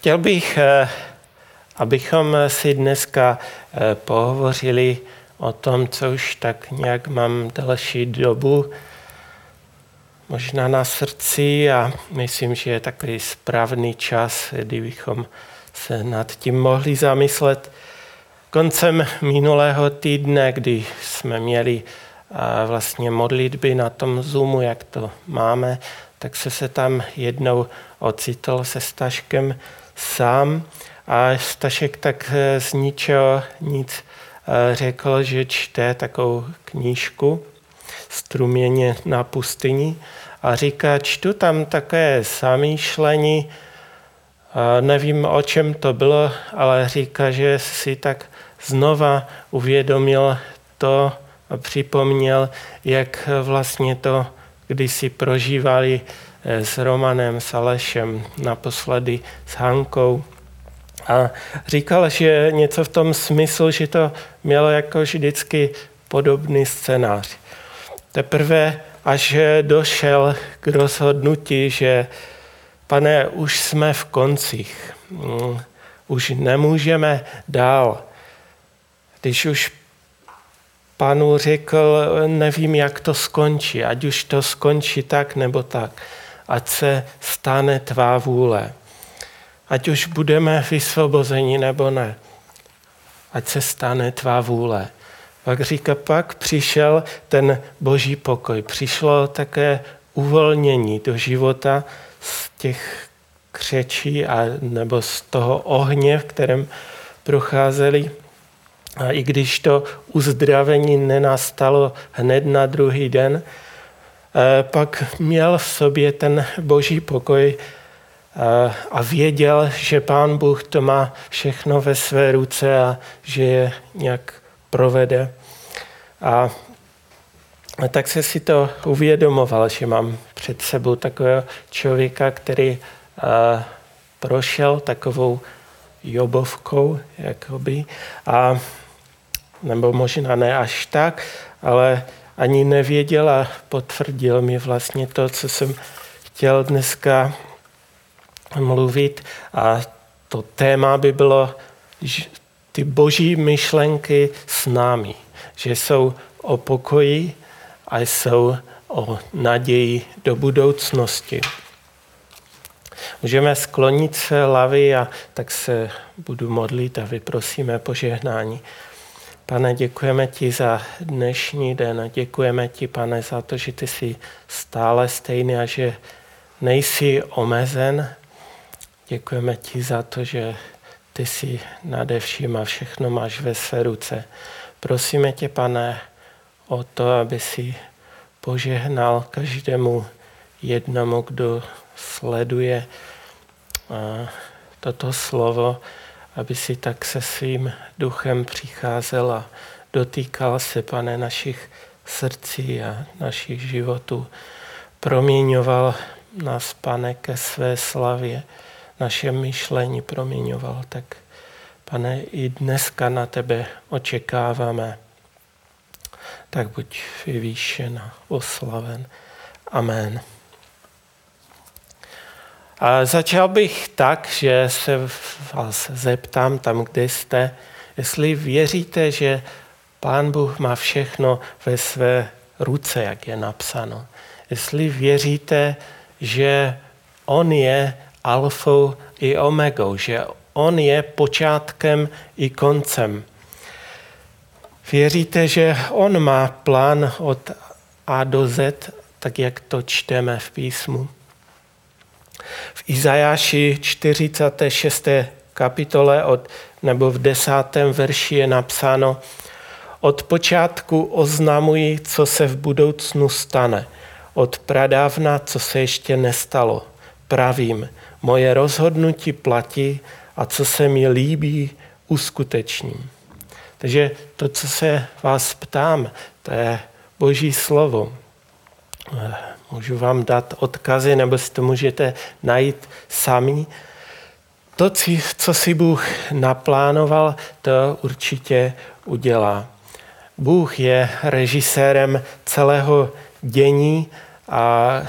Chtěl bych, eh, abychom si dneska eh, pohovořili o tom, co už tak nějak mám další dobu možná na srdci a myslím, že je takový správný čas, kdy bychom se nad tím mohli zamyslet. Koncem minulého týdne, kdy jsme měli vlastně modlitby na tom Zoomu, jak to máme, tak se se tam jednou ocitl se Staškem sám. A Stašek tak eh, z ničeho nic eh, řekl, že čte takovou knížku Struměně na pustyni a říká, čtu tam také zamýšlení, nevím, o čem to bylo, ale říká, že si tak znova uvědomil to a připomněl, jak vlastně to když si prožívali s Romanem, s Alešem, naposledy s Hankou. A říkal, že něco v tom smyslu, že to mělo jako vždycky podobný scénář. Teprve až došel k rozhodnutí, že pane, už jsme v koncích, mm, už nemůžeme dál. Když už panu řekl, nevím, jak to skončí, ať už to skončí tak nebo tak, ať se stane tvá vůle. Ať už budeme vysvobozeni nebo ne, ať se stane tvá vůle. Pak říká, pak přišel ten boží pokoj. Přišlo také uvolnění do života z těch křečí a, nebo z toho ohně, v kterém procházeli a i když to uzdravení nenastalo hned na druhý den, pak měl v sobě ten boží pokoj eh, a věděl, že pán Bůh to má všechno ve své ruce a že je nějak provede. A tak se si to uvědomoval, že mám před sebou takového člověka, který eh, prošel takovou jobovkou, jakoby, a nebo možná ne až tak, ale ani nevěděl a potvrdil mi vlastně to, co jsem chtěl dneska mluvit. A to téma by bylo ty boží myšlenky s námi, že jsou o pokoji a jsou o naději do budoucnosti. Můžeme sklonit se lavy a tak se budu modlit a vyprosíme požehnání. Pane, děkujeme ti za dnešní den a děkujeme ti, pane, za to, že ty jsi stále stejný a že nejsi omezen. Děkujeme ti za to, že ty jsi nade vším a všechno máš ve své ruce. Prosíme tě, pane, o to, aby si požehnal každému jednomu, kdo sleduje toto slovo, aby si tak se svým duchem přicházel a dotýkal se, pane, našich srdcí a našich životů. Proměňoval nás, pane, ke své slavě, naše myšlení proměňoval. Tak, pane, i dneska na tebe očekáváme. Tak buď vyvýšen a oslaven. Amen. A začal bych tak, že se vás zeptám tam, kde jste, jestli věříte, že Pán Bůh má všechno ve své ruce, jak je napsáno. Jestli věříte, že On je alfou i omegou, že On je počátkem i koncem. Věříte, že On má plán od A do Z, tak jak to čteme v písmu. V Izajáši 46. kapitole od, nebo v desátém verši je napsáno Od počátku oznamuji, co se v budoucnu stane. Od pradávna, co se ještě nestalo. Pravím, moje rozhodnutí platí a co se mi líbí, uskutečním. Takže to, co se vás ptám, to je Boží slovo. Můžu vám dát odkazy, nebo si to můžete najít sami. To, co si Bůh naplánoval, to určitě udělá. Bůh je režisérem celého dění a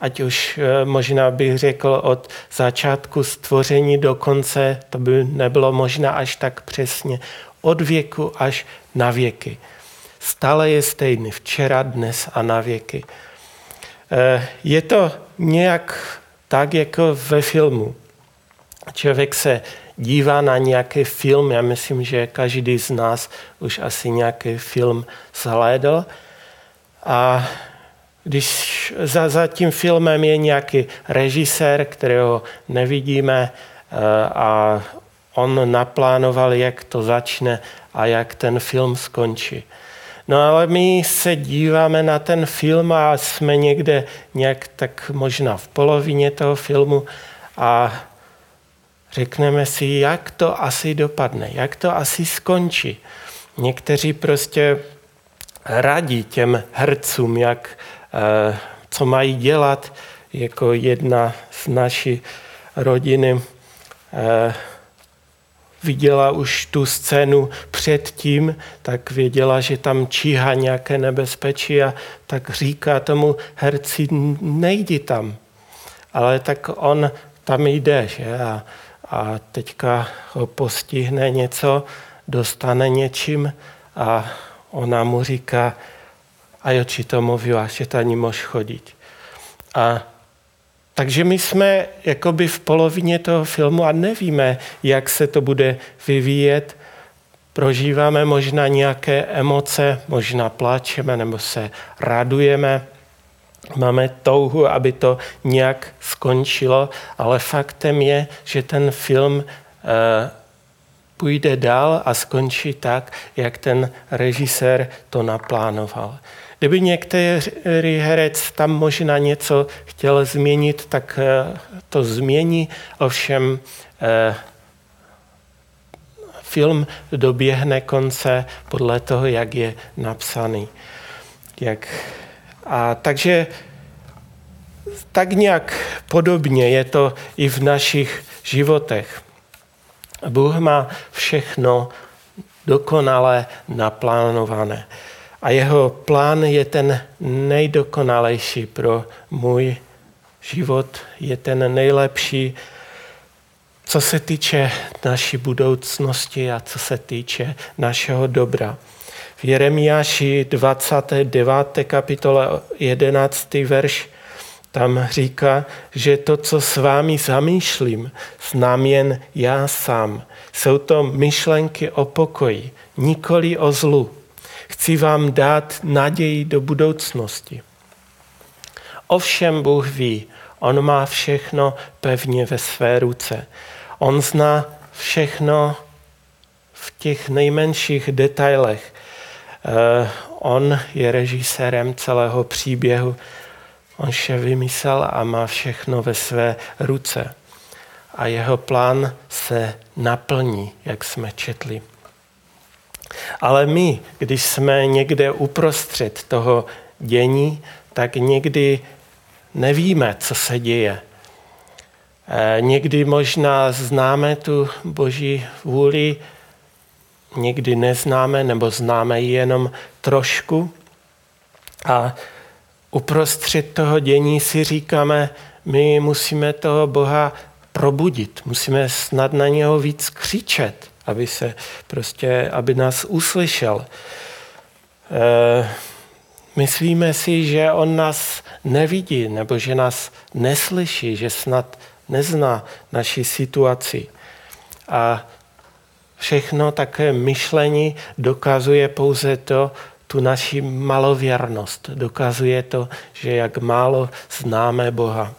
ať už eh, možná bych řekl od začátku stvoření do konce, to by nebylo možná až tak přesně, od věku až na věky. Stále je stejný, včera, dnes a na věky. Eh, je to nějak tak, jako ve filmu. Člověk se dívá na nějaký film, já myslím, že každý z nás už asi nějaký film zhlédl a když za, za tím filmem je nějaký režisér, kterého nevidíme eh, a on naplánoval, jak to začne a jak ten film skončí. No ale my se díváme na ten film a jsme někde nějak tak možná v polovině toho filmu a řekneme si, jak to asi dopadne, jak to asi skončí. Někteří prostě radí těm hercům, jak, eh, co mají dělat, jako jedna z naší rodiny eh, viděla už tu scénu předtím, tak věděla, že tam číhá nějaké nebezpečí a tak říká tomu herci, nejdi tam. Ale tak on tam jde, že? A, a teďka ho postihne něco, dostane něčím a ona mu říká, a jo, či to mluvila, že tady můžeš chodit. A takže my jsme jakoby v polovině toho filmu a nevíme, jak se to bude vyvíjet. Prožíváme možná nějaké emoce, možná pláčeme nebo se radujeme. Máme touhu, aby to nějak skončilo, ale faktem je, že ten film eh, půjde dál a skončí tak, jak ten režisér to naplánoval. Kdyby některý herec tam možná něco chtěl změnit, tak eh, to změní, ovšem eh, film doběhne konce podle toho, jak je napsaný. Jak, a takže tak nějak podobně je to i v našich životech. Bůh má všechno dokonale naplánované. A jeho plán je ten nejdokonalejší pro můj život, je ten nejlepší, co se týče naší budoucnosti a co se týče našeho dobra. V Jeremiáši 29. kapitole 11. verš tam říká, že to, co s vámi zamýšlím, znám jen já sám. Jsou to myšlenky o pokoji, nikoli o zlu Chci vám dát naději do budoucnosti. Ovšem Bůh ví, On má všechno pevně ve své ruce. On zná všechno v těch nejmenších detailech. Eh, on je režisérem celého příběhu. On vše vymyslel a má všechno ve své ruce. A jeho plán se naplní, jak jsme četli. Ale my, když jsme někde uprostřed toho dění, tak někdy nevíme, co se děje. Eh, někdy možná známe tu boží vůli, někdy neznáme nebo známe ji jenom trošku. A uprostřed toho dění si říkáme, my musíme toho Boha probudit, musíme snad na něho víc křičet aby, se prostě, aby nás uslyšel. E, myslíme si, že on nás nevidí nebo že nás neslyší, že snad nezná naši situaci. A všechno také myšlení dokazuje pouze to, tu naši malověrnost. Dokazuje to, že jak málo známe Boha.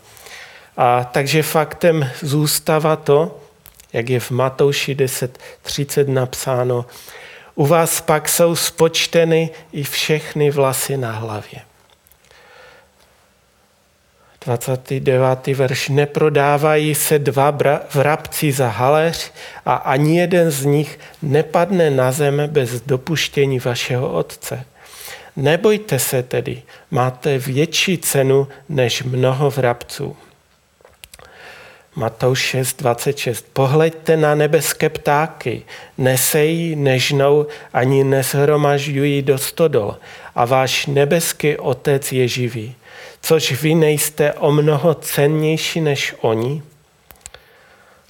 A takže faktem zůstává to, jak je v Matouši 10.30 napsáno, u vás pak jsou spočteny i všechny vlasy na hlavě. 29. verš. Neprodávají se dva vrabci za haleř a ani jeden z nich nepadne na zem bez dopuštění vašeho otce. Nebojte se tedy, máte větší cenu než mnoho vrabců. Matouš 6, 26. Pohleďte na nebeské ptáky, nesejí, nežnou, ani neshromažďují do stodol a váš nebeský otec je živý. což vy nejste o mnoho cennější než oni?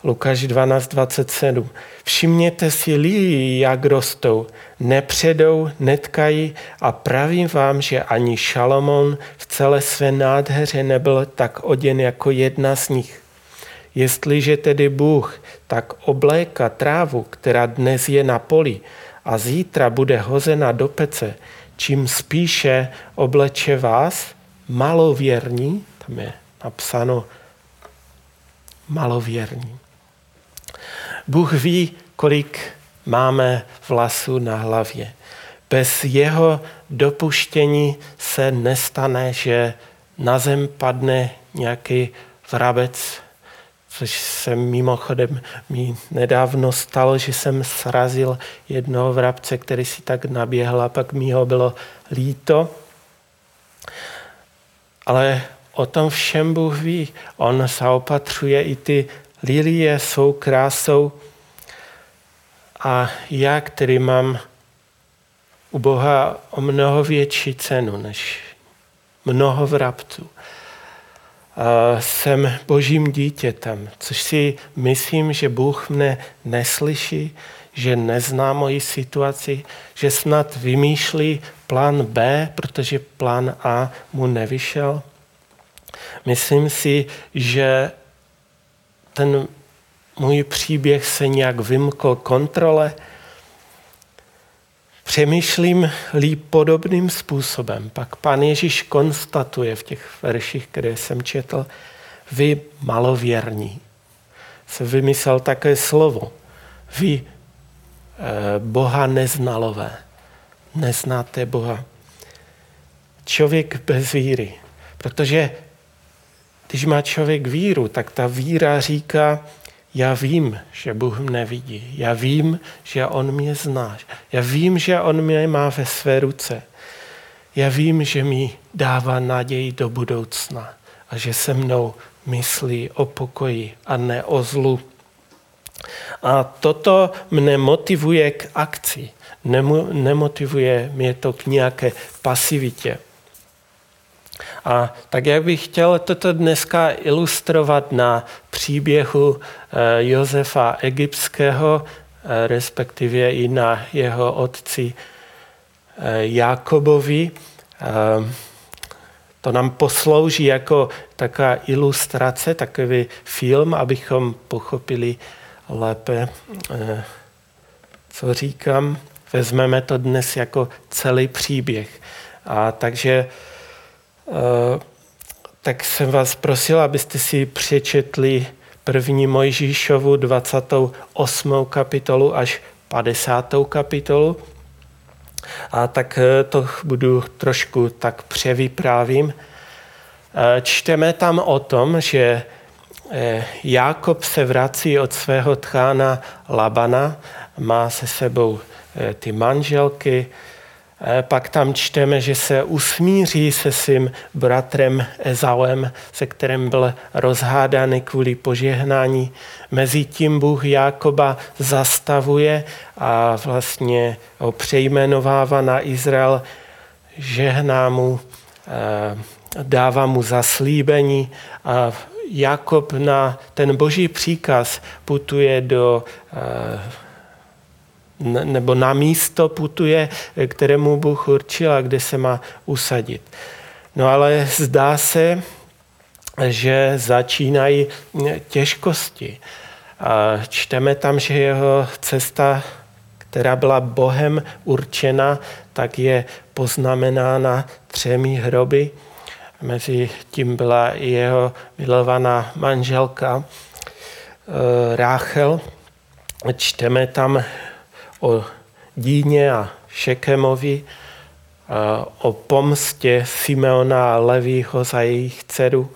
Lukáš 12.27. Všimněte si lí, jak rostou, nepředou, netkají a pravím vám, že ani Šalomon v celé své nádheře nebyl tak oděn jako jedna z nich. Jestliže tedy Bůh tak obléka trávu, která dnes je na poli a zítra bude hozena do pece, čím spíše obleče vás, malověrní, tam je napsáno malověrní. Bůh ví, kolik máme vlasů na hlavě. Bez jeho dopuštění se nestane, že na zem padne nějaký vrabec, což se mimochodem mi nedávno stalo, že jsem srazil jednoho vrabce, který si tak naběhl a pak mi ho bylo líto. Ale o tom všem Bůh ví. On zaopatřuje i ty lilie svou krásou a já, který mám u Boha o mnoho větší cenu než mnoho vrabců. Jsem božím dítětem, což si myslím, že Bůh mne neslyší, že nezná moji situaci, že snad vymýšlí plán B, protože plán A mu nevyšel. Myslím si, že ten můj příběh se nějak vymkl kontrole. Přemýšlím-li podobným způsobem, pak pan Ježíš konstatuje v těch verších, které jsem četl, vy malověrní. Se vymyslel také slovo. Vy eh, Boha neznalové. Neznáte Boha. Člověk bez víry. Protože když má člověk víru, tak ta víra říká, já vím, že Bůh mne vidí. Já vím, že On mě zná. Já vím, že On mě má ve své ruce. Já vím, že mi dává naději do budoucna a že se mnou myslí o pokoji a ne o zlu. A toto mne motivuje k akci. Nemotivuje mě to k nějaké pasivitě. A tak jak bych chtěl toto dneska ilustrovat na příběhu eh, Josefa Egyptského, eh, respektive i na jeho otci eh, Jakobovi. To nám poslouží jako taková ilustrace, takový film, abychom pochopili lépe, co říkám. Vezmeme to dnes jako celý příběh. A takže tak jsem vás prosil, abyste si přečetli první Mojžíšovu 28. kapitolu až 50. kapitolu. A tak eh, to budu trošku tak převyprávím. Eh, čteme tam o tom, že Jákob se vrací od svého tchána Labana, má se sebou ty manželky, Eh, pak tam čteme, že se usmíří se svým bratrem Ezauem, se kterým byl rozhádaný kvůli požehnání. Mezitím Bůh Jákoba zastavuje a vlastně ho přejmenovává na Izrael, žehná mu, eh, dává mu zaslíbení a Jakob na ten boží příkaz putuje do eh, nebo na místo putuje, kterému Bůh určil a kde se má usadit. No ale zdá se, že začínají těžkosti. A čteme tam, že jeho cesta, která byla Bohem určena, tak je poznamenána třemi hroby. Mezi tím byla i jeho milovaná manželka eh, Ráchel. Čteme tam o Díně a Šekemovi, o pomstě Simeona a Levího za jejich dceru.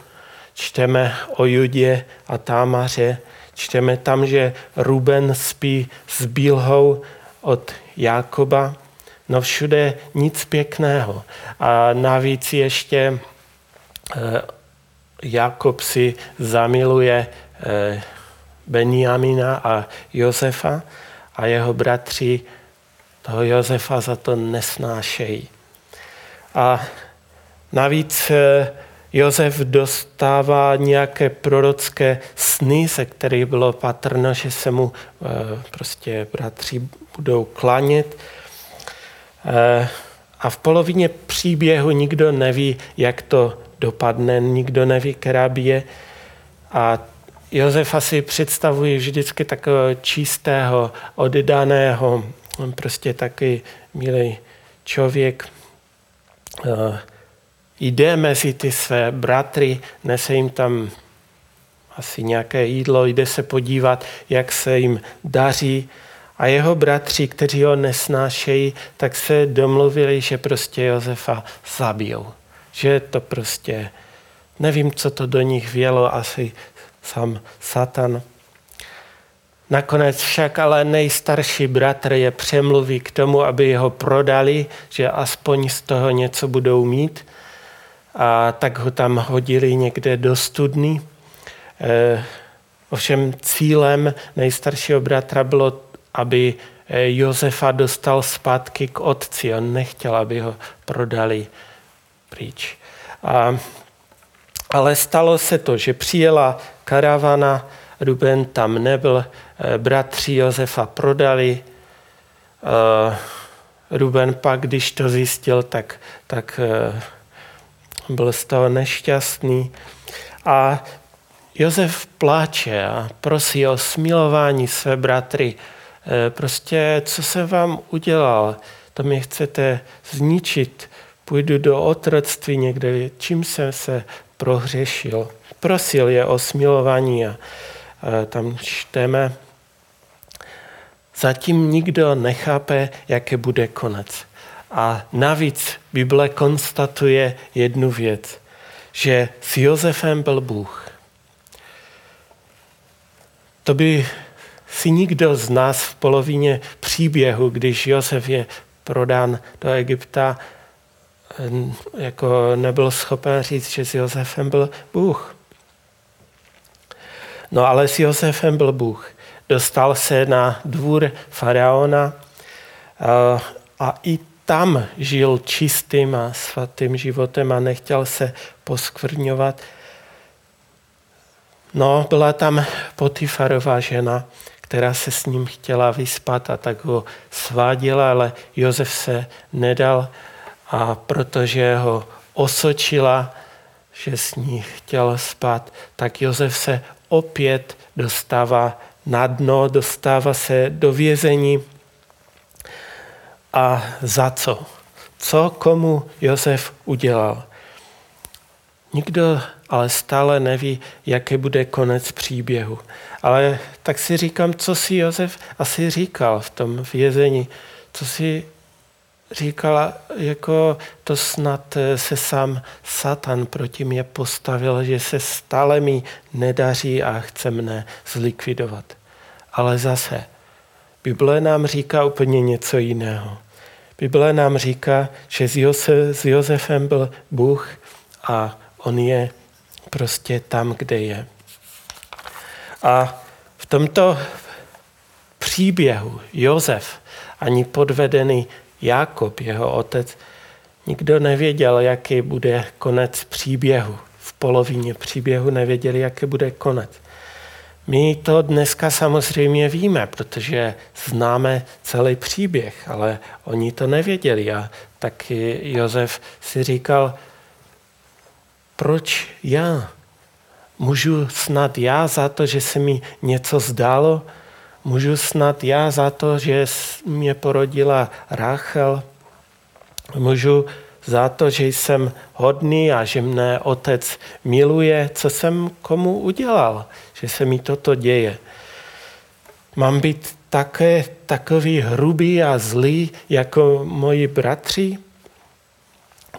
Čteme o Judě a Támaře. Čteme tam, že Ruben spí s Bílhou od Jákoba. No všude nic pěkného. A navíc ještě eh, Jakob si zamiluje eh, Benjamina a Josefa a jeho bratři toho Josefa za to nesnášejí. A navíc eh, Josef dostává nějaké prorocké sny, se kterých bylo patrno, že se mu eh, prostě bratři budou klanět. Eh, a v polovině příběhu nikdo neví, jak to dopadne, nikdo neví, která je. A Josef asi představuje vždycky takového čistého, oddaného, prostě taky milý člověk. Eh, jde mezi ty své bratry, nese jim tam asi nějaké jídlo, jde se podívat, jak se jim daří. A jeho bratři, kteří ho nesnášejí, tak se domluvili, že prostě Josefa zabijou. Že to prostě, nevím, co to do nich vělo, asi sám Satan. Nakonec však ale nejstarší bratr je přemluví k tomu, aby ho prodali, že aspoň z toho něco budou mít. A tak ho tam hodili někde do studny. E, ovšem cílem nejstaršího bratra bylo, aby e, Josefa dostal zpátky k otci. On nechtěl, aby ho prodali pryč. A, ale stalo se to, že přijela karavana, Ruben tam nebyl, eh, bratři Josefa prodali. Eh, Ruben pak, když to zjistil, tak, tak eh, byl z toho nešťastný. A Josef pláče a prosí o smilování své bratry. Prostě, co se vám udělal? To mě chcete zničit. Půjdu do otroctví někde. Čím jsem se prohřešil? Prosil je o smilování a tam čteme, zatím nikdo nechápe, jaký bude konec. A navíc Bible konstatuje jednu věc, že s Josefem byl Bůh. To by si nikdo z nás v polovině příběhu, když Josef je prodán do Egypta, jako nebyl schopen říct, že s Josefem byl Bůh. No ale s Josefem byl Bůh. Dostal se na dvůr faraona a, i tam žil čistým a svatým životem a nechtěl se poskvrňovat. No, byla tam Potifarová žena, která se s ním chtěla vyspat a tak ho sváděla, ale Josef se nedal a protože ho osočila, že s ní chtěl spát, tak Josef se opět dostává na dno, dostává se do vězení. A za co? Co komu Josef udělal? Nikdo ale stále neví, jaký bude konec příběhu. Ale tak si říkám, co si Josef asi říkal v tom vězení, co si říkala, jako to snad eh, se sám Satan proti mě postavil, že se stále mi nedaří a chce mne zlikvidovat. Ale zase, Bible nám říká úplně něco jiného. Bible nám říká, že s, Josef, s Josefem byl Bůh a on je prostě tam, kde je. A v tomto příběhu Josef ani podvedený Jakob, jeho otec, nikdo nevěděl, jaký bude konec příběhu. V polovině příběhu nevěděli, jaký bude konec. My to dneska samozřejmě víme, protože známe celý příběh, ale oni to nevěděli. A taky Josef si říkal, proč já? Můžu snad já za to, že se mi něco zdálo? Můžu snad já za to, že mě porodila Ráchel? Můžu za to, že jsem hodný a že mne otec miluje, co jsem komu udělal, že se mi toto děje. Mám být také takový hrubý a zlý jako moji bratři?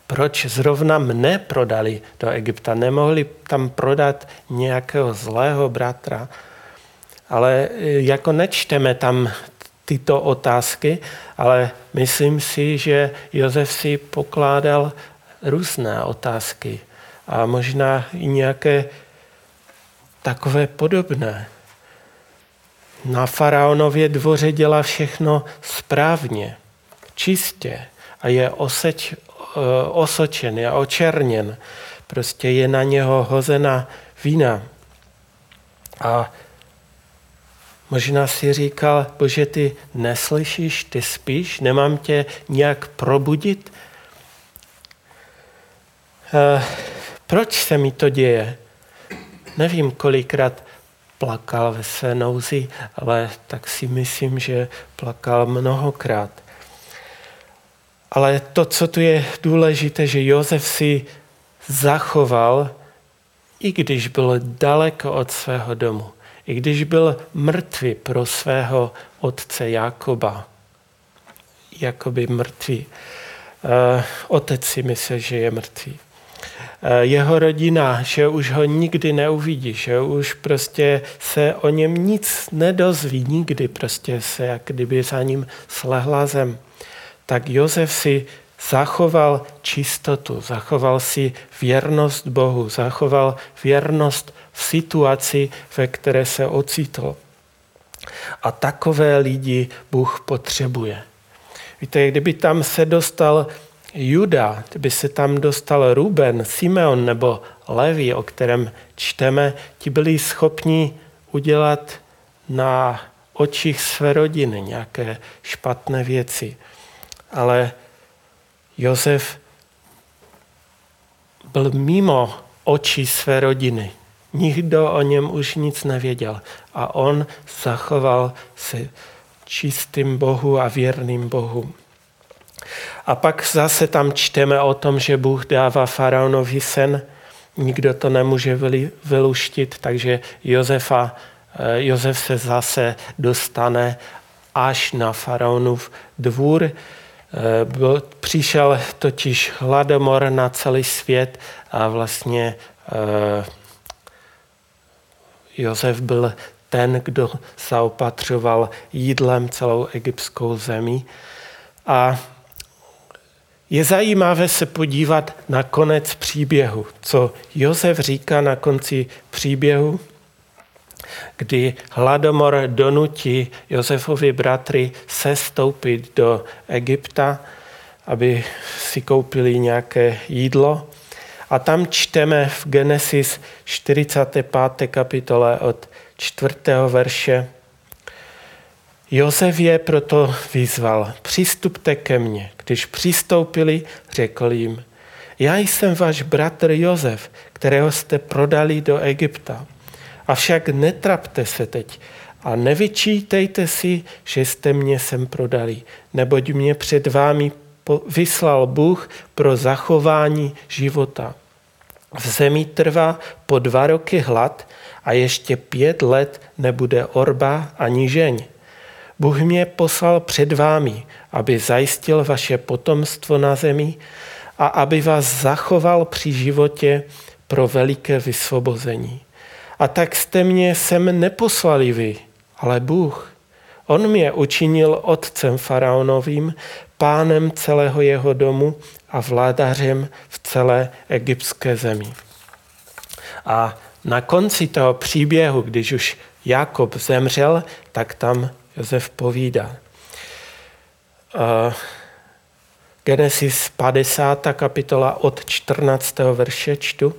Proč zrovna mne prodali do Egypta? Nemohli tam prodat nějakého zlého bratra? Ale e, jako nečteme tam tyto otázky, ale myslím si, že Josef si pokládal různé otázky a možná i nějaké takové podobné. Na faraonově dvoře dělá všechno správně, čistě a je oseč, e, osočen, je očerněn. prostě je na něho hozena vina. A možná si říkal, bože, ty neslyšíš, ty spíš, nemám tě nějak probudit? E, proč se mi to děje? Nevím, kolikrát plakal ve své nouzi, ale tak si myslím, že plakal mnohokrát. Ale to, co tu je důležité, že Josef si zachoval, i když byl daleko od svého domu, i když byl mrtvý pro svého otce Jakoba, jakoby mrtvý. Eh, otec si myslel, že je mrtvý. Eh, jeho rodina, že už ho nikdy neuvidí, že už prostě se o něm nic nedozví, nikdy prostě se jak kdyby za ním slehla zem. Tak Josef si zachoval čistotu, zachoval si věrnost Bohu, zachoval věrnost v situaci, ve které se ocitl. A takové lidi Bůh potřebuje. Víte, kdyby tam se dostal Juda, kdyby se tam dostal Ruben, Simeon nebo Levi, o kterém čteme, ti byli schopni udělat na očích své rodiny nějaké špatné věci. Ale Josef byl mimo očí své rodiny. Nikdo o něm už nic nevěděl. A on zachoval se čistým Bohu a věrným Bohu. A pak zase tam čteme o tom, že Bůh dává faraonovi sen, nikdo to nemůže vyluštit, takže Josefa, eh, Josef se zase dostane až na faraonův dvůr. Eh, přišel totiž hladomor na celý svět a vlastně eh, Josef byl ten, kdo zaopatřoval jídlem celou egyptskou zemi. A je zajímavé se podívat na konec příběhu, co Josef říká na konci příběhu, kdy hladomor donutí Josefovi bratry sestoupit do Egypta, aby si koupili nějaké jídlo. A tam čteme v Genesis 45. kapitole od 4. verše. Josef je proto vyzval, přistupte ke mně. Když přistoupili, řekl jim, já jsem váš bratr Josef, kterého jste prodali do Egypta. Avšak netrapte se teď a nevyčítejte si, že jste mě sem prodali, neboť mě před vámi vyslal Bůh pro zachování života. V zemi trvá po dva roky hlad a ještě pět let nebude orba ani žeň. Bůh mě poslal před vámi, aby zajistil vaše potomstvo na zemi a aby vás zachoval při životě pro veliké vysvobození. A tak jste mě sem neposlali vy, ale Bůh. On mě učinil otcem faraonovým, pánem celého jeho domu a vládařem v celé egyptské zemi. A na konci toho příběhu, když už Jakob zemřel, tak tam Josef povídá. Genesis 50. kapitola od 14. verše čtu.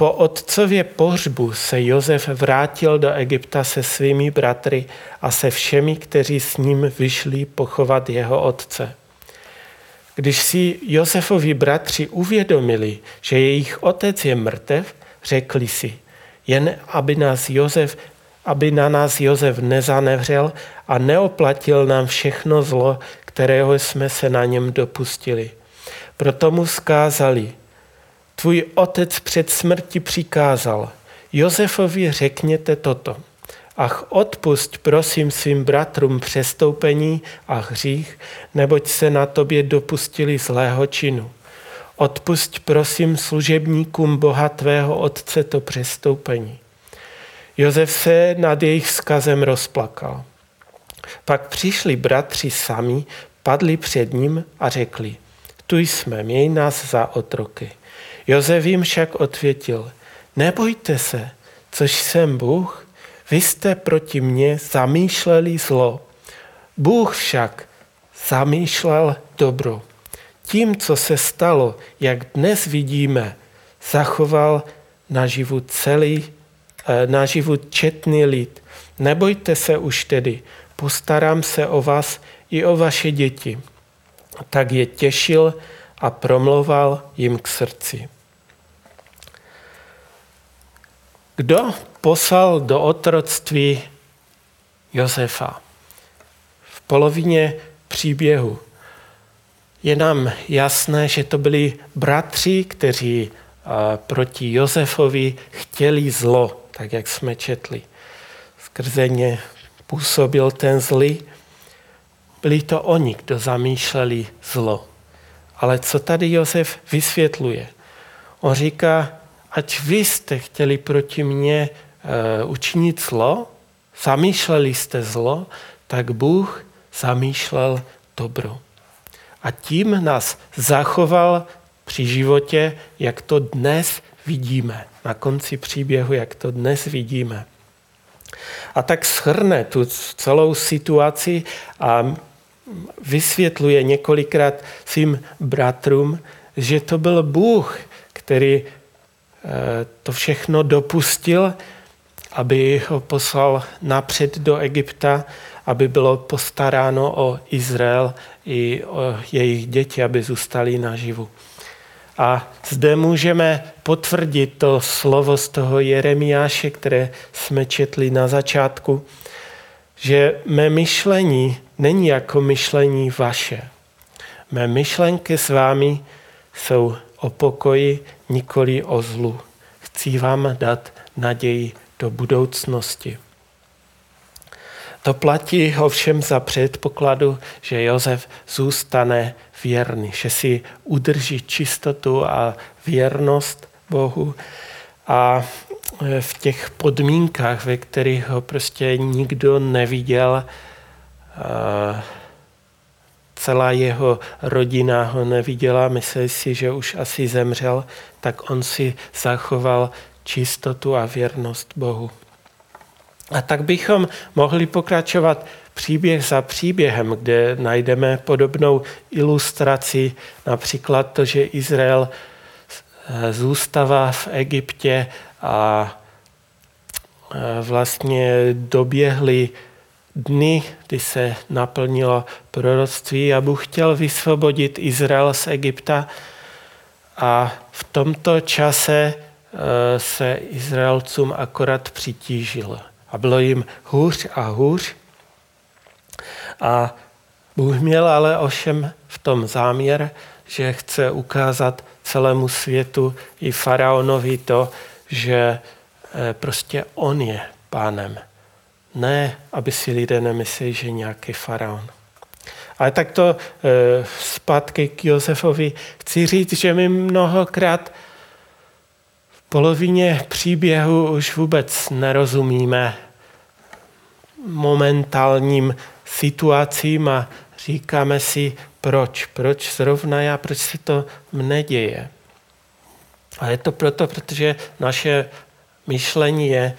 Po otcově pohřbu se Josef vrátil do Egypta se svými bratry a se všemi, kteří s ním vyšli pochovat jeho otce. Když si Josefovi bratři uvědomili, že jejich otec je mrtev, řekli si, jen aby nás Josef aby na nás Josef nezanevřel a neoplatil nám všechno zlo, kterého jsme se na něm dopustili. Proto mu skázali, tvůj otec před smrti přikázal, Josefovi řekněte toto. Ach, odpust prosím svým bratrům přestoupení a hřích, neboť se na tobě dopustili zlého činu. Odpust prosím služebníkům Boha tvého otce to přestoupení. Josef se nad jejich vzkazem rozplakal. Pak přišli bratři sami, padli před ním a řekli, tu jsme, měj nás za otroky. Josef jim však odvětil, nebojte se, což jsem Bůh, vy jste proti mně zamýšleli zlo. Bůh však zamýšlel dobro. Tím, co se stalo, jak dnes vidíme, zachoval naživu celý, eh, naživu četný lid. Nebojte se už tedy, postarám se o vás i o vaše děti. Tak je těšil a promlouval jim k srdci. Kdo poslal do otroctví Josefa? V polovině příběhu je nám jasné, že to byli bratři, kteří proti Josefovi chtěli zlo, tak jak jsme četli. Skrze ně působil ten zlý. Byli to oni, kdo zamýšleli zlo. Ale co tady Josef vysvětluje? On říká, ať vy jste chtěli proti mně uh, učinit zlo, zamýšleli jste zlo, tak Bůh zamýšlel dobro. A tím nás zachoval při životě, jak to dnes vidíme. Na konci příběhu, jak to dnes vidíme. A tak schrne tu celou situaci a vysvětluje několikrát svým bratrům, že to byl Bůh, který to všechno dopustil, aby ho poslal napřed do Egypta, aby bylo postaráno o Izrael i o jejich děti, aby zůstali naživu. A zde můžeme potvrdit to slovo z toho Jeremiáše, které jsme četli na začátku, že mé myšlení není jako myšlení vaše. Mé myšlenky s vámi jsou o pokoji, nikoli o zlu. Chci vám dát naději do budoucnosti. To platí ovšem za předpokladu, že Josef zůstane věrný, že si udrží čistotu a věrnost Bohu a v těch podmínkách, ve kterých ho prostě nikdo neviděl, celá jeho rodina ho neviděla, mysleli si, že už asi zemřel, tak on si zachoval čistotu a věrnost Bohu. A tak bychom mohli pokračovat příběh za příběhem, kde najdeme podobnou ilustraci, například to, že Izrael zůstává v Egyptě a eh, vlastně doběhly dny, kdy se naplnilo proroctví a Bůh chtěl vysvobodit Izrael z Egypta a v tomto čase eh, se Izraelcům akorát přitížilo a bylo jim hůř a hůř. A Bůh měl ale ovšem v tom záměr, že chce ukázat celému světu i faraonovi to, že eh, prostě on je pánem. Ne, aby si lidé nemysleli, že nějaký faraon. Ale tak to eh, zpátky k Josefovi chci říct, že my mnohokrát polovině příběhu už vůbec nerozumíme momentálním situacím a říkáme si, proč, proč zrovna já, proč se to mne děje. A je to proto, protože naše myšlení je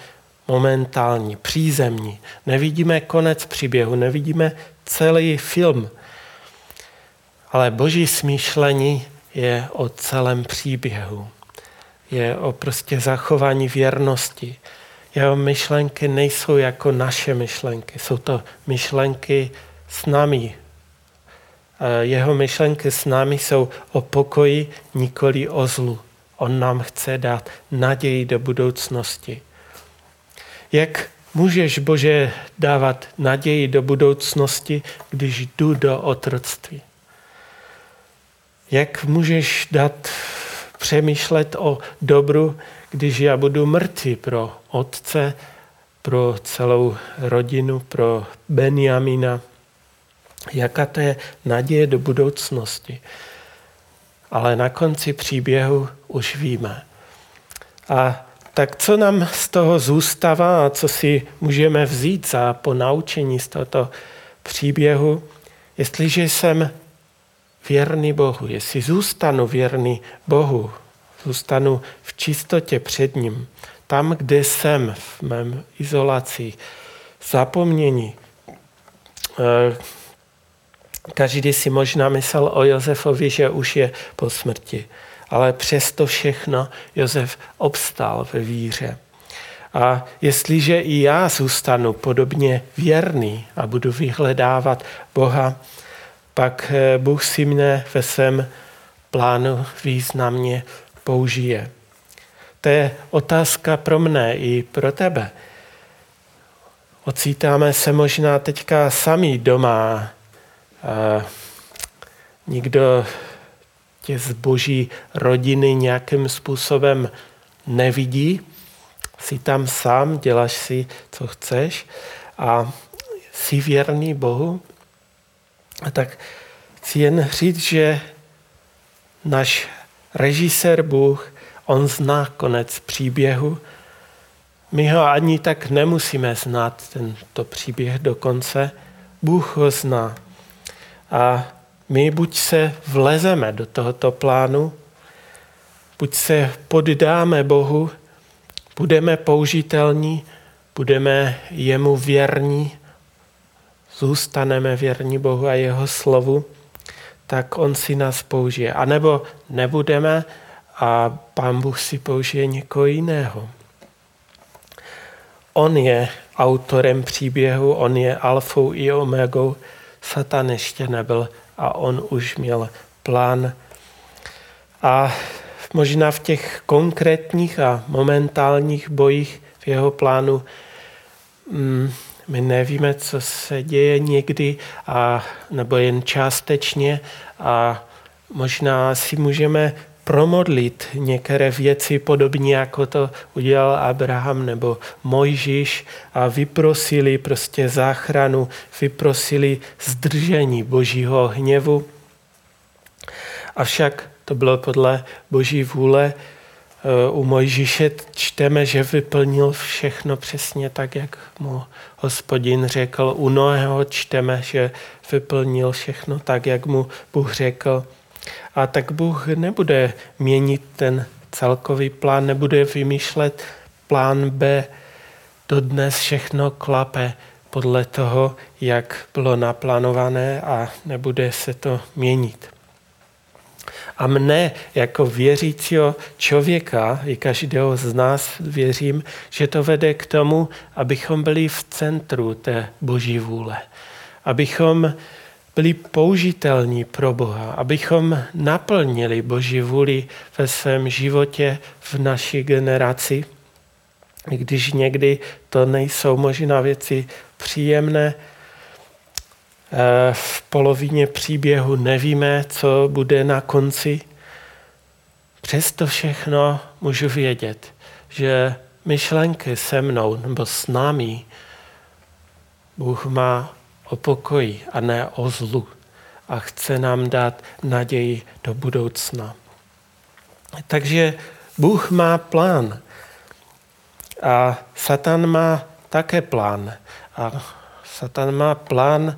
momentální, přízemní. Nevidíme konec příběhu, nevidíme celý film. Ale boží smýšlení je o celém příběhu je o prostě zachování věrnosti. Jeho myšlenky nejsou jako naše myšlenky, jsou to myšlenky s námi. Jeho myšlenky s námi jsou o pokoji, nikoli o zlu. On nám chce dát naději do budoucnosti. Jak můžeš, Bože, dávat naději do budoucnosti, když jdu do otroctví? Jak můžeš dát přemýšlet o dobru, když já budu mrtvý pro otce, pro celou rodinu, pro Benjamina. Jaká to je naděje do budoucnosti. Ale na konci příběhu už víme. A tak co nám z toho zůstává a co si můžeme vzít za ponaučení z tohoto příběhu, jestliže jsem věrný Bohu, jestli zůstanu věrný Bohu, zůstanu v čistotě před ním, tam, kde jsem v mém izolaci, zapomnění. Eh, každý si možná myslel o Josefovi, že už je po smrti. Ale přesto všechno Josef obstál ve víře. A jestliže i já zůstanu podobně věrný a budu vyhledávat Boha, pak eh, Bůh si mne ve svém plánu významně použije. To je otázka pro mne i pro tebe. Ocítáme se možná teďka sami doma. Nikdo tě z boží rodiny nějakým způsobem nevidí. Jsi tam sám, děláš si, co chceš a jsi věrný Bohu. A tak chci jen říct, že náš režisér Bůh, on zná konec příběhu. My ho ani tak nemusíme znát, tento příběh do konce. Bůh ho zná. A my buď se vlezeme do tohoto plánu, buď se poddáme Bohu, budeme použitelní, budeme jemu věrní, zůstaneme věrní Bohu a jeho slovu, tak on si nás použije. A nebo nebudeme a pán Bůh si použije někoho jiného. On je autorem příběhu, on je alfou i omegou. Satan ještě nebyl a on už měl plán. A možná v těch konkrétních a momentálních bojích v jeho plánu mm, my nevíme, co se děje někdy, a, nebo jen částečně a možná si můžeme promodlit některé věci podobně, jako to udělal Abraham nebo Mojžíš a vyprosili prostě záchranu, vyprosili zdržení božího hněvu. Avšak to bylo podle boží vůle. Eh, u Mojžíše čteme, že vyplnil všechno přesně tak, jak mu hospodin řekl. U Noého čteme, že vyplnil všechno tak, jak mu Bůh řekl. A tak Bůh nebude měnit ten celkový plán, nebude vymýšlet plán B. Dodnes všechno klape podle toho, jak bylo naplánované a nebude se to měnit. A mne jako věřícího člověka, i každého z nás věřím, že to vede k tomu, abychom byli v centru té boží vůle. Abychom byli použitelní pro Boha, abychom naplnili Boží vůli ve svém životě v naší generaci, když někdy to nejsou možná věci příjemné, eh, v polovině příběhu nevíme, co bude na konci. Přesto všechno můžu vědět, že myšlenky se mnou nebo s námi Bůh má o pokoji a ne o zlu a chce nám dát naději do budoucna. Takže Bůh má plán a Satan má také plán. A Satan má plán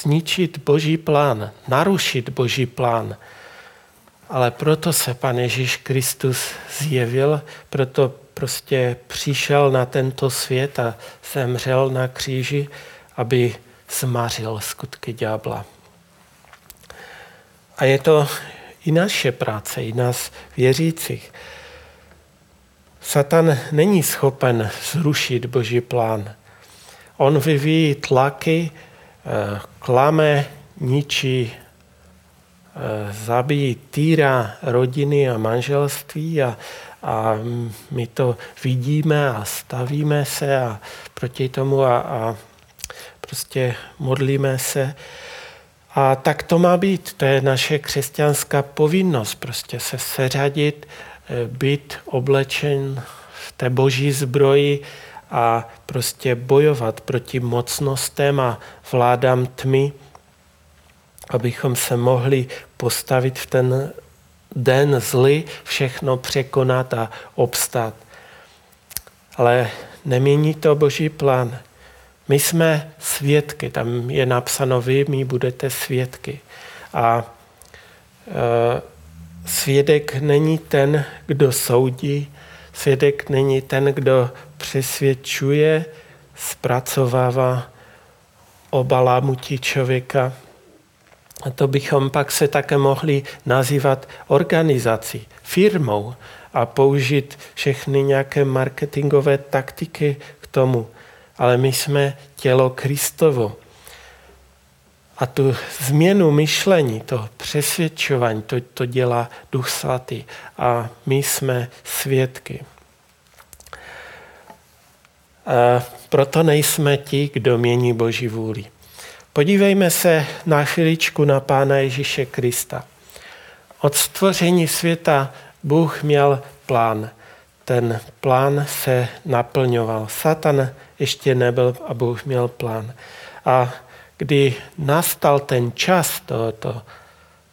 zničit Boží plán, narušit Boží plán. Ale proto se Pan Ježíš Kristus zjevil, proto prostě přišel na tento svět a zemřel na kříži, aby zmařil skutky ďábla. A je to i naše práce, i nás věřících. Satan není schopen zrušit Boží plán. On vyvíjí tlaky, eh, klame, ničí, eh, zabíjí, týra rodiny a manželství a, a my to vidíme a stavíme se a proti tomu a, a prostě modlíme se. A tak to má být, to je naše křesťanská povinnost, prostě se seřadit, eh, být oblečen v té boží zbroji a prostě bojovat proti mocnostem a vládám tmy, abychom se mohli postavit v ten den zly, všechno překonat a obstát. Ale nemění to boží plán. My jsme svědky, tam je napsáno, vy mi budete svědky. A e, svědek není ten, kdo soudí, svědek není ten, kdo přesvědčuje, zpracovává, obalámutí člověka, to bychom pak se také mohli nazývat organizací, firmou a použít všechny nějaké marketingové taktiky k tomu. Ale my jsme tělo Kristovo. A tu změnu myšlení, to přesvědčování, to, to dělá Duch Svatý. A my jsme svědky. A proto nejsme ti, kdo mění Boží vůli. Podívejme se na chviličku na Pána Ježíše Krista. Od stvoření světa Bůh měl plán. Ten plán se naplňoval. Satan ještě nebyl a Bůh měl plán. A kdy nastal ten čas tohoto,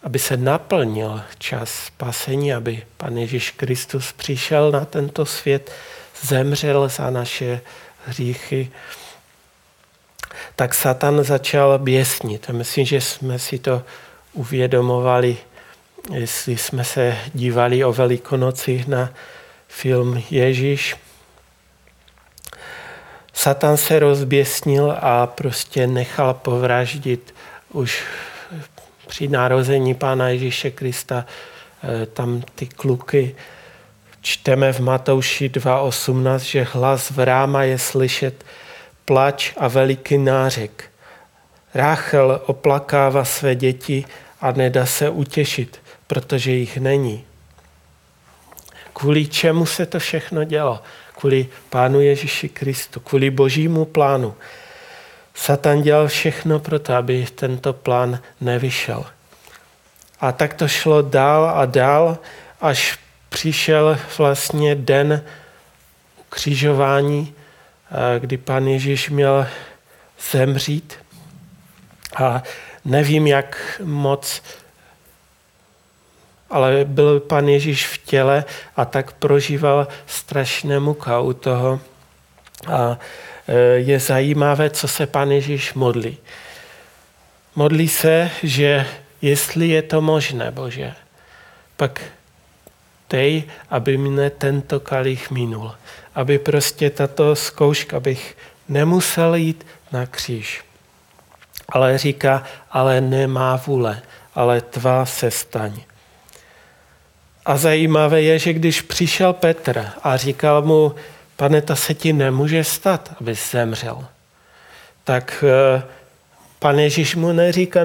aby se naplnil čas spasení, aby Pan Ježíš Kristus přišel na tento svět, zemřel za naše hříchy, tak Satan začal běsnit. A myslím, že jsme si to uvědomovali, jestli jsme se dívali o Velikonocích na film Ježíš. Satan se rozběsnil a prostě nechal povraždit už při narození Pána Ježíše Krista eh, tam ty kluky. Čteme v Matouši 2.18, že hlas v ráma je slyšet plač a veliký nářek. Ráchel oplakává své děti a nedá se utěšit, protože jich není. Kvůli čemu se to všechno dělo? Kvůli Pánu Ježíši Kristu, kvůli božímu plánu. Satan dělal všechno pro to, aby tento plán nevyšel. A tak to šlo dál a dál, až přišel vlastně den křižování, kdy pan Ježíš měl zemřít. A nevím, jak moc, ale byl pan Ježíš v těle a tak prožíval strašné muka u toho. A e, je zajímavé, co se pan Ježíš modlí. Modlí se, že jestli je to možné, Bože, pak dej, aby mne tento kalich minul aby prostě tato zkouška, abych nemusel jít na kříž. Ale říká, ale nemá vůle, ale tvá se staň. A zajímavé je, že když přišel Petr a říkal mu, pane, ta se ti nemůže stát, aby zemřel, tak eh, pan Ježíš mu neříká,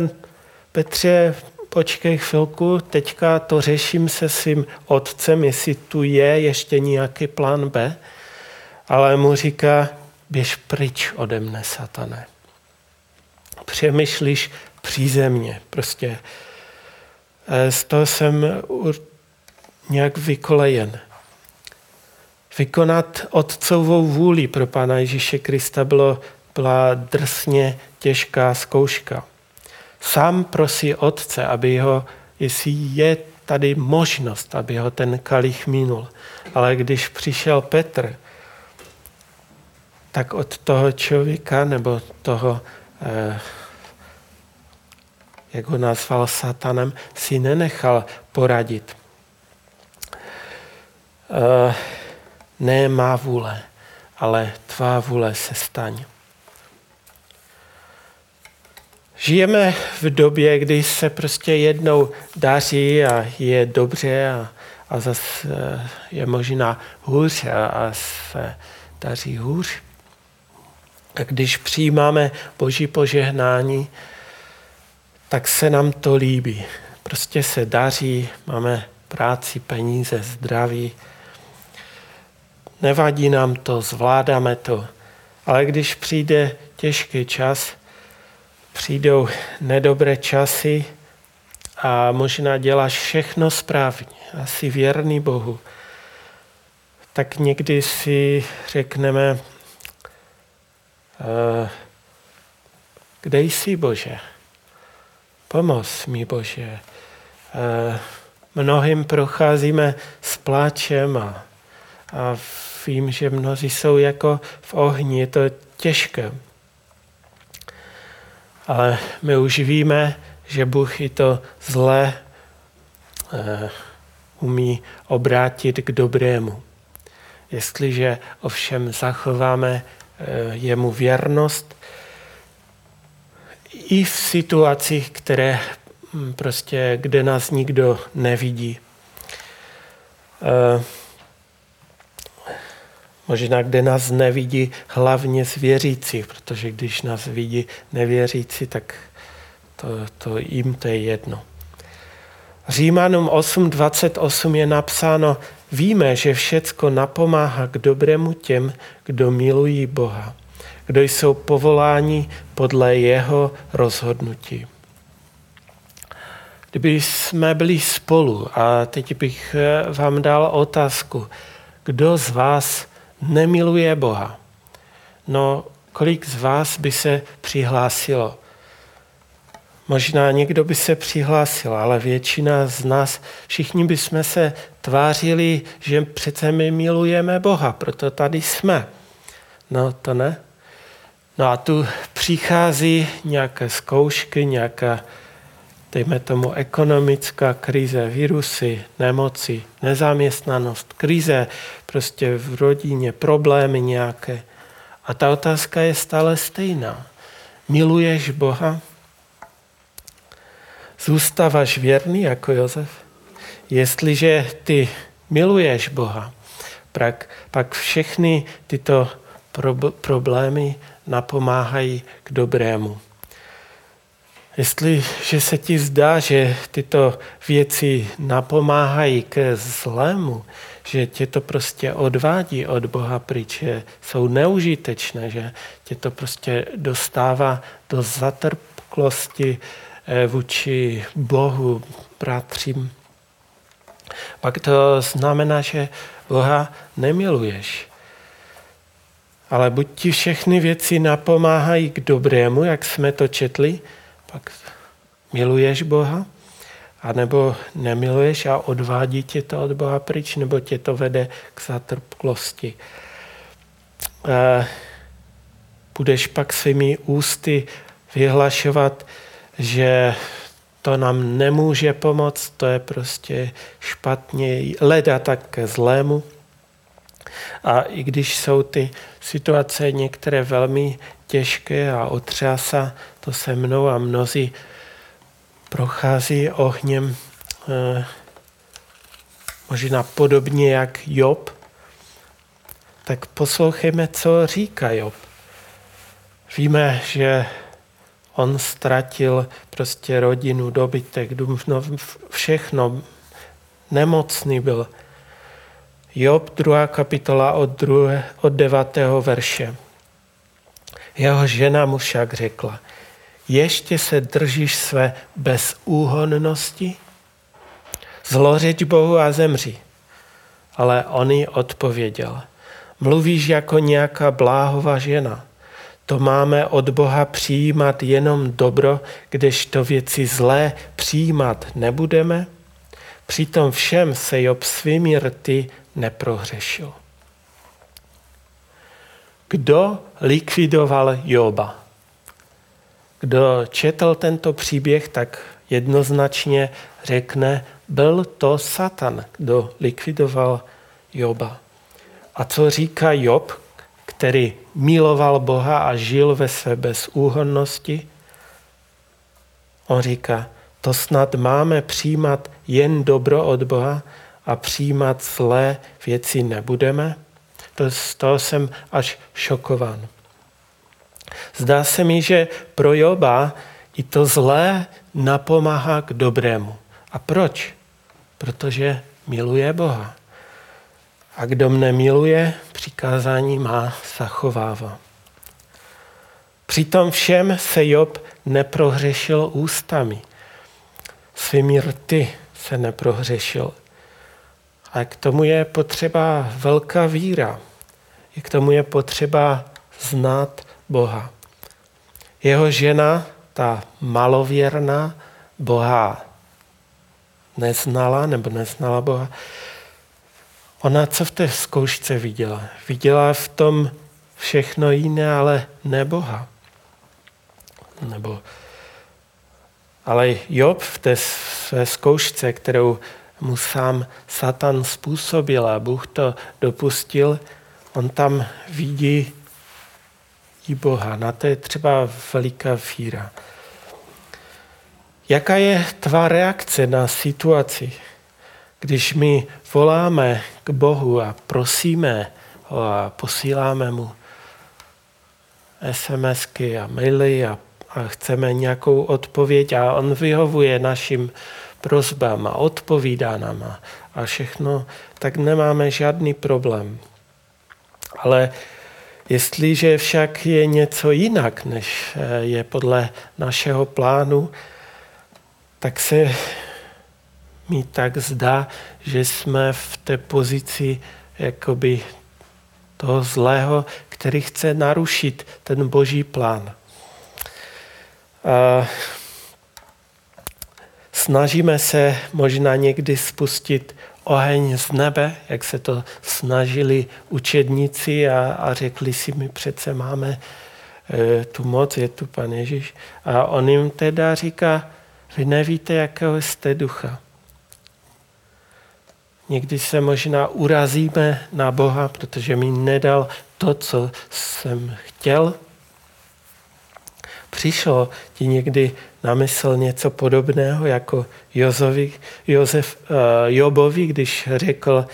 Petře, počkej chvilku, teďka to řeším se svým otcem, jestli tu je ještě nějaký plán B ale mu říká, běž pryč ode mne, satane. Přemýšlíš přízemně, prostě. Eh, z toho jsem nějak vykolejen. Vykonat otcovou vůli pro Pána Ježíše Krista bylo, byla drsně těžká zkouška. Sám prosí otce, aby ho, jestli je tady možnost, aby ho ten kalich minul. Ale když přišel Petr, tak od toho člověka nebo toho, eh, jak ho nazval satanem, si nenechal poradit. Eh, ne má vůle, ale tvá vůle se staň. Žijeme v době, kdy se prostě jednou daří a je dobře a, a zase eh, je možná hůř a, a se daří hůř. A když přijímáme Boží požehnání, tak se nám to líbí. Prostě se daří, máme práci, peníze, zdraví. Nevadí nám to, zvládáme to. Ale když přijde těžký čas, přijdou nedobré časy a možná děláš všechno správně, asi věrný Bohu, tak někdy si řekneme, Eh, kde jsi, Bože? Pomoz mi, Bože. Eh, mnohým procházíme s pláčem a, a vím, že mnozí jsou jako v ohni, je to těžké. Ale my už víme, že Bůh i to zlé uh, umí obrátit k dobrému. Jestliže ovšem zachováme Eh, jemu věrnost i v situacích, které hm, prostě kde nás nikdo nevidí. E, možná kde nás nevidí hlavně zvěřící, protože když nás vidí nevěřící, tak to, to jim to je jedno. Římanům 8.28 je napsáno, víme, že všecko napomáhá k dobrému těm, kdo milují Boha, kdo jsou povoláni podle jeho rozhodnutí. Kdyby jsme byli spolu a teď bych eh, vám dal otázku, kdo z vás nemiluje Boha? No, kolik z vás by se přihlásilo? Možná někdo by se přihlásil, ale většina z nás, všichni bychom se tvářili, že přece my milujeme Boha, proto tady jsme. No to ne. No a tu přichází nějaké zkoušky, nějaká, dejme tomu, ekonomická krize, virusy, nemoci, nezaměstnanost, krize prostě v rodině, problémy nějaké. A ta otázka je stále stejná. Miluješ Boha? Zůstáváš věrný jako Josef? Jestliže ty miluješ Boha, pak, pak všechny tyto problémy napomáhají k dobrému. Jestliže se ti zdá, že tyto věci napomáhají ke zlému, že tě to prostě odvádí od Boha pryč, že jsou neužitečné, že tě to prostě dostává do zatrpklosti, Eh, vůči Bohu, bratřím, pak to znamená, že Boha nemiluješ. Ale buď ti všechny věci napomáhají k dobrému, jak jsme to četli, pak miluješ Boha, anebo nemiluješ a odvádí tě to od Boha pryč, nebo tě to vede k zatrpklosti. budeš pak svými ústy vyhlašovat, že to nám nemůže pomoct, to je prostě špatně, leda tak ke zlému. A i když jsou ty situace některé velmi těžké a otřása, to se mnou a mnozí prochází ohněm eh, možná podobně jak Job, tak poslouchejme, co říká Job. Víme, že on ztratil prostě rodinu, dobytek, no všechno. Nemocný byl. Job, druhá kapitola od, druhé, od devátého verše. Jeho žena mu však řekla, ještě se držíš své bezúhonnosti? Zlořeč Bohu a zemři. Ale on jí odpověděl, mluvíš jako nějaká bláhová žena to máme od Boha přijímat jenom dobro, kdežto věci zlé přijímat nebudeme? Přitom všem se Job svými rty neprohřešil. Kdo likvidoval Joba? Kdo četl tento příběh, tak jednoznačně řekne, byl to Satan, kdo likvidoval Joba. A co říká Job, který miloval Boha a žil ve své bezúhonnosti? On říká, to snad máme přijímat jen dobro od Boha a přijímat zlé věci nebudeme? To, z toho jsem až šokován. Zdá se mi, že pro Joba i to zlé napomáhá k dobrému. A proč? Protože miluje Boha. A kdo mne miluje, přikázání má zachovává. Přitom všem se Job neprohřešil ústami. Svými rty se neprohřešil. A k tomu je potřeba velká víra. I k tomu je potřeba znát Boha. Jeho žena, ta malověrná, Boha neznala nebo neznala Boha, Ona co v té zkoušce viděla? Viděla v tom všechno jiné, ale ne Boha. Nebo, ale Job v té své zkoušce, kterou mu sám Satan způsobil a Bůh to dopustil, on tam vidí i Boha. Na to je třeba veliká víra. Jaká je tvá reakce na situaci, když my voláme k Bohu a prosíme ho a posíláme mu SMSky a maily a, a chceme nějakou odpověď a on vyhovuje našim prozbám a odpovídá nám a, a všechno, tak nemáme žádný problém. Ale jestliže však je něco jinak, než eh, je podle našeho plánu, tak se mi tak zdá, že jsme v té pozici jakoby toho zlého, který chce narušit ten boží plán. A snažíme se možná někdy spustit oheň z nebe, jak se to snažili učedníci a, a řekli si, my přece máme e, tu moc, je tu Pan Ježíš. A on jim teda říká, vy nevíte, jakého jste ducha. Někdy se možná urazíme na Boha, protože mi nedal to, co jsem chtěl. Přišlo ti někdy na mysl něco podobného jako Jozovi, Josef, uh, Jobovi, když řekl,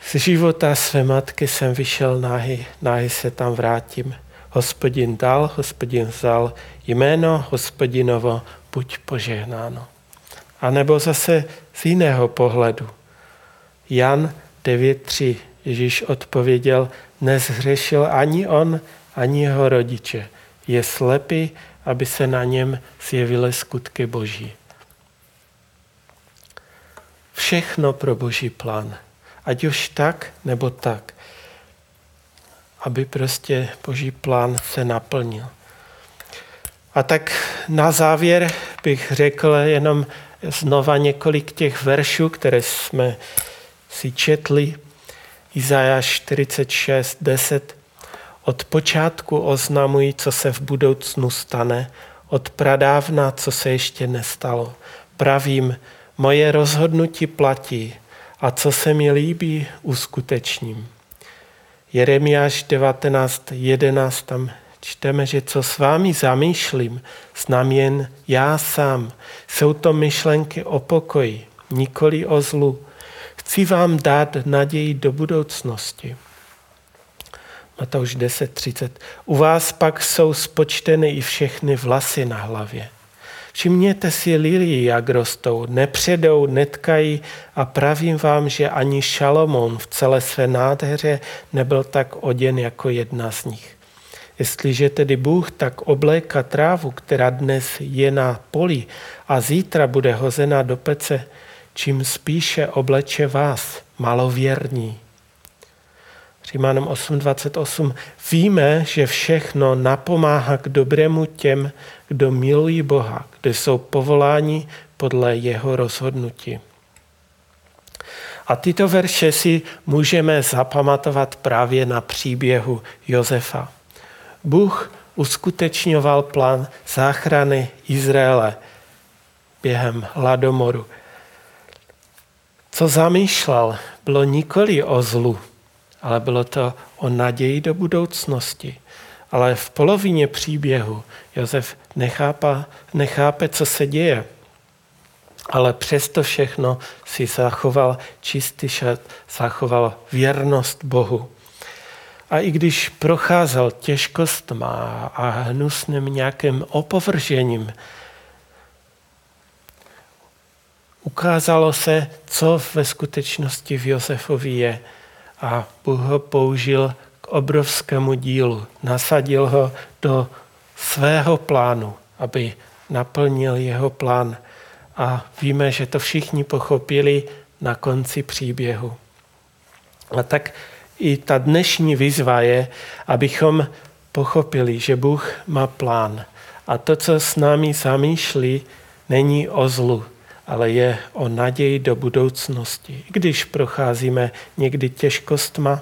z života své matky jsem vyšel náhy, náhy se tam vrátím. Hospodin dal, hospodin vzal, jméno hospodinovo buď požehnáno. A nebo zase z jiného pohledu. Jan 9.3. Ježíš odpověděl, nezhřešil ani on, ani jeho rodiče. Je slepý, aby se na něm zjevily skutky Boží. Všechno pro Boží plán. Ať už tak, nebo tak. Aby prostě Boží plán se naplnil. A tak na závěr bych řekl jenom znova několik těch veršů, které jsme si četli. Izajáš 46, 10. Od počátku oznamují, co se v budoucnu stane, od pradávna, co se ještě nestalo. Pravím, moje rozhodnutí platí a co se mi líbí, uskutečním. Jeremiáš 19, 11, tam čteme, že co s vámi zamýšlím, znám jen já sám. Jsou to myšlenky o pokoji, nikoli o zlu. Chci vám dát naději do budoucnosti. Matouš 10.30. U vás pak jsou spočteny i všechny vlasy na hlavě. Všimněte si lilii, jak rostou, nepředou, netkají a pravím vám, že ani Šalomon v celé své nádheře nebyl tak oděn jako jedna z nich. Jestliže tedy Bůh tak obléka trávu, která dnes je na poli a zítra bude hozena do pece, čím spíše obleče vás, malověrní. Římanům 8.28. Víme, že všechno napomáhá k dobrému těm, kdo milují Boha, kdo jsou povoláni podle jeho rozhodnutí. A tyto verše si můžeme zapamatovat právě na příběhu Josefa. Bůh uskutečňoval plán záchrany Izraele během hladomoru. Co zamýšlel, bylo nikoli o zlu, ale bylo to o naději do budoucnosti. Ale v polovině příběhu Josef nechápa, nechápe, co se děje. Ale přesto všechno si zachoval čistý šat, zachoval věrnost Bohu. A i když procházel těžkostma a hnusným nějakým opovržením, ukázalo se, co ve skutečnosti v Josefovi je. A Bůh ho použil k obrovskému dílu. Nasadil ho do svého plánu, aby naplnil jeho plán. A víme, že to všichni pochopili na konci příběhu. A tak i ta dnešní výzva je, abychom pochopili, že Bůh má plán. A to, co s námi zamýšlí, není o zlu, ale je o naději do budoucnosti. Když procházíme někdy těžkostma,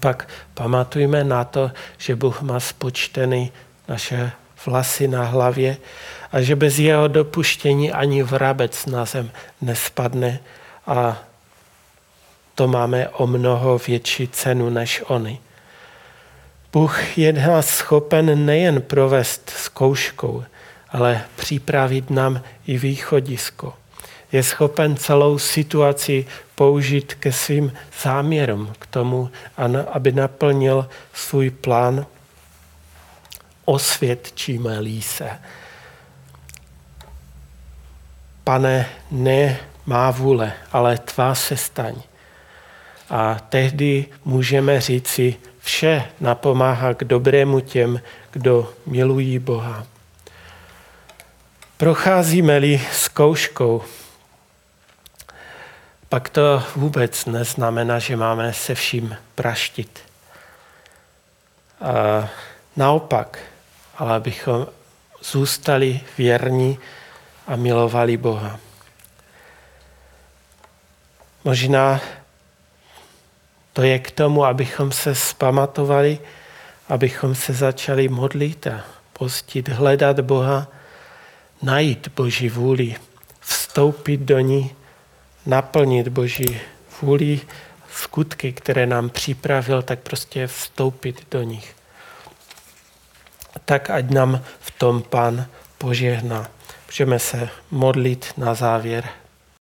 pak pamatujme na to, že Bůh má spočtený naše vlasy na hlavě a že bez jeho dopuštění ani vrabec na zem nespadne a to máme o mnoho větší cenu než oni. Bůh je nás schopen nejen provést zkouškou, ale připravit nám i východisko. Je schopen celou situaci použít ke svým záměrům, k tomu, aby naplnil svůj plán osvědčíme-li se. Pane, ne má vůle, ale tvá se staň. A tehdy můžeme říci, vše napomáhá k dobrému těm, kdo milují Boha. Procházíme-li zkouškou, pak to vůbec neznamená, že máme se vším praštit. A naopak, ale abychom zůstali věrní a milovali Boha. Možná to je k tomu, abychom se spamatovali, abychom se začali modlit a postit, hledat Boha, najít Boží vůli, vstoupit do ní, naplnit Boží vůli, skutky, které nám připravil, tak prostě vstoupit do nich. Tak ať nám v tom Pán požehná. Můžeme se modlit na závěr.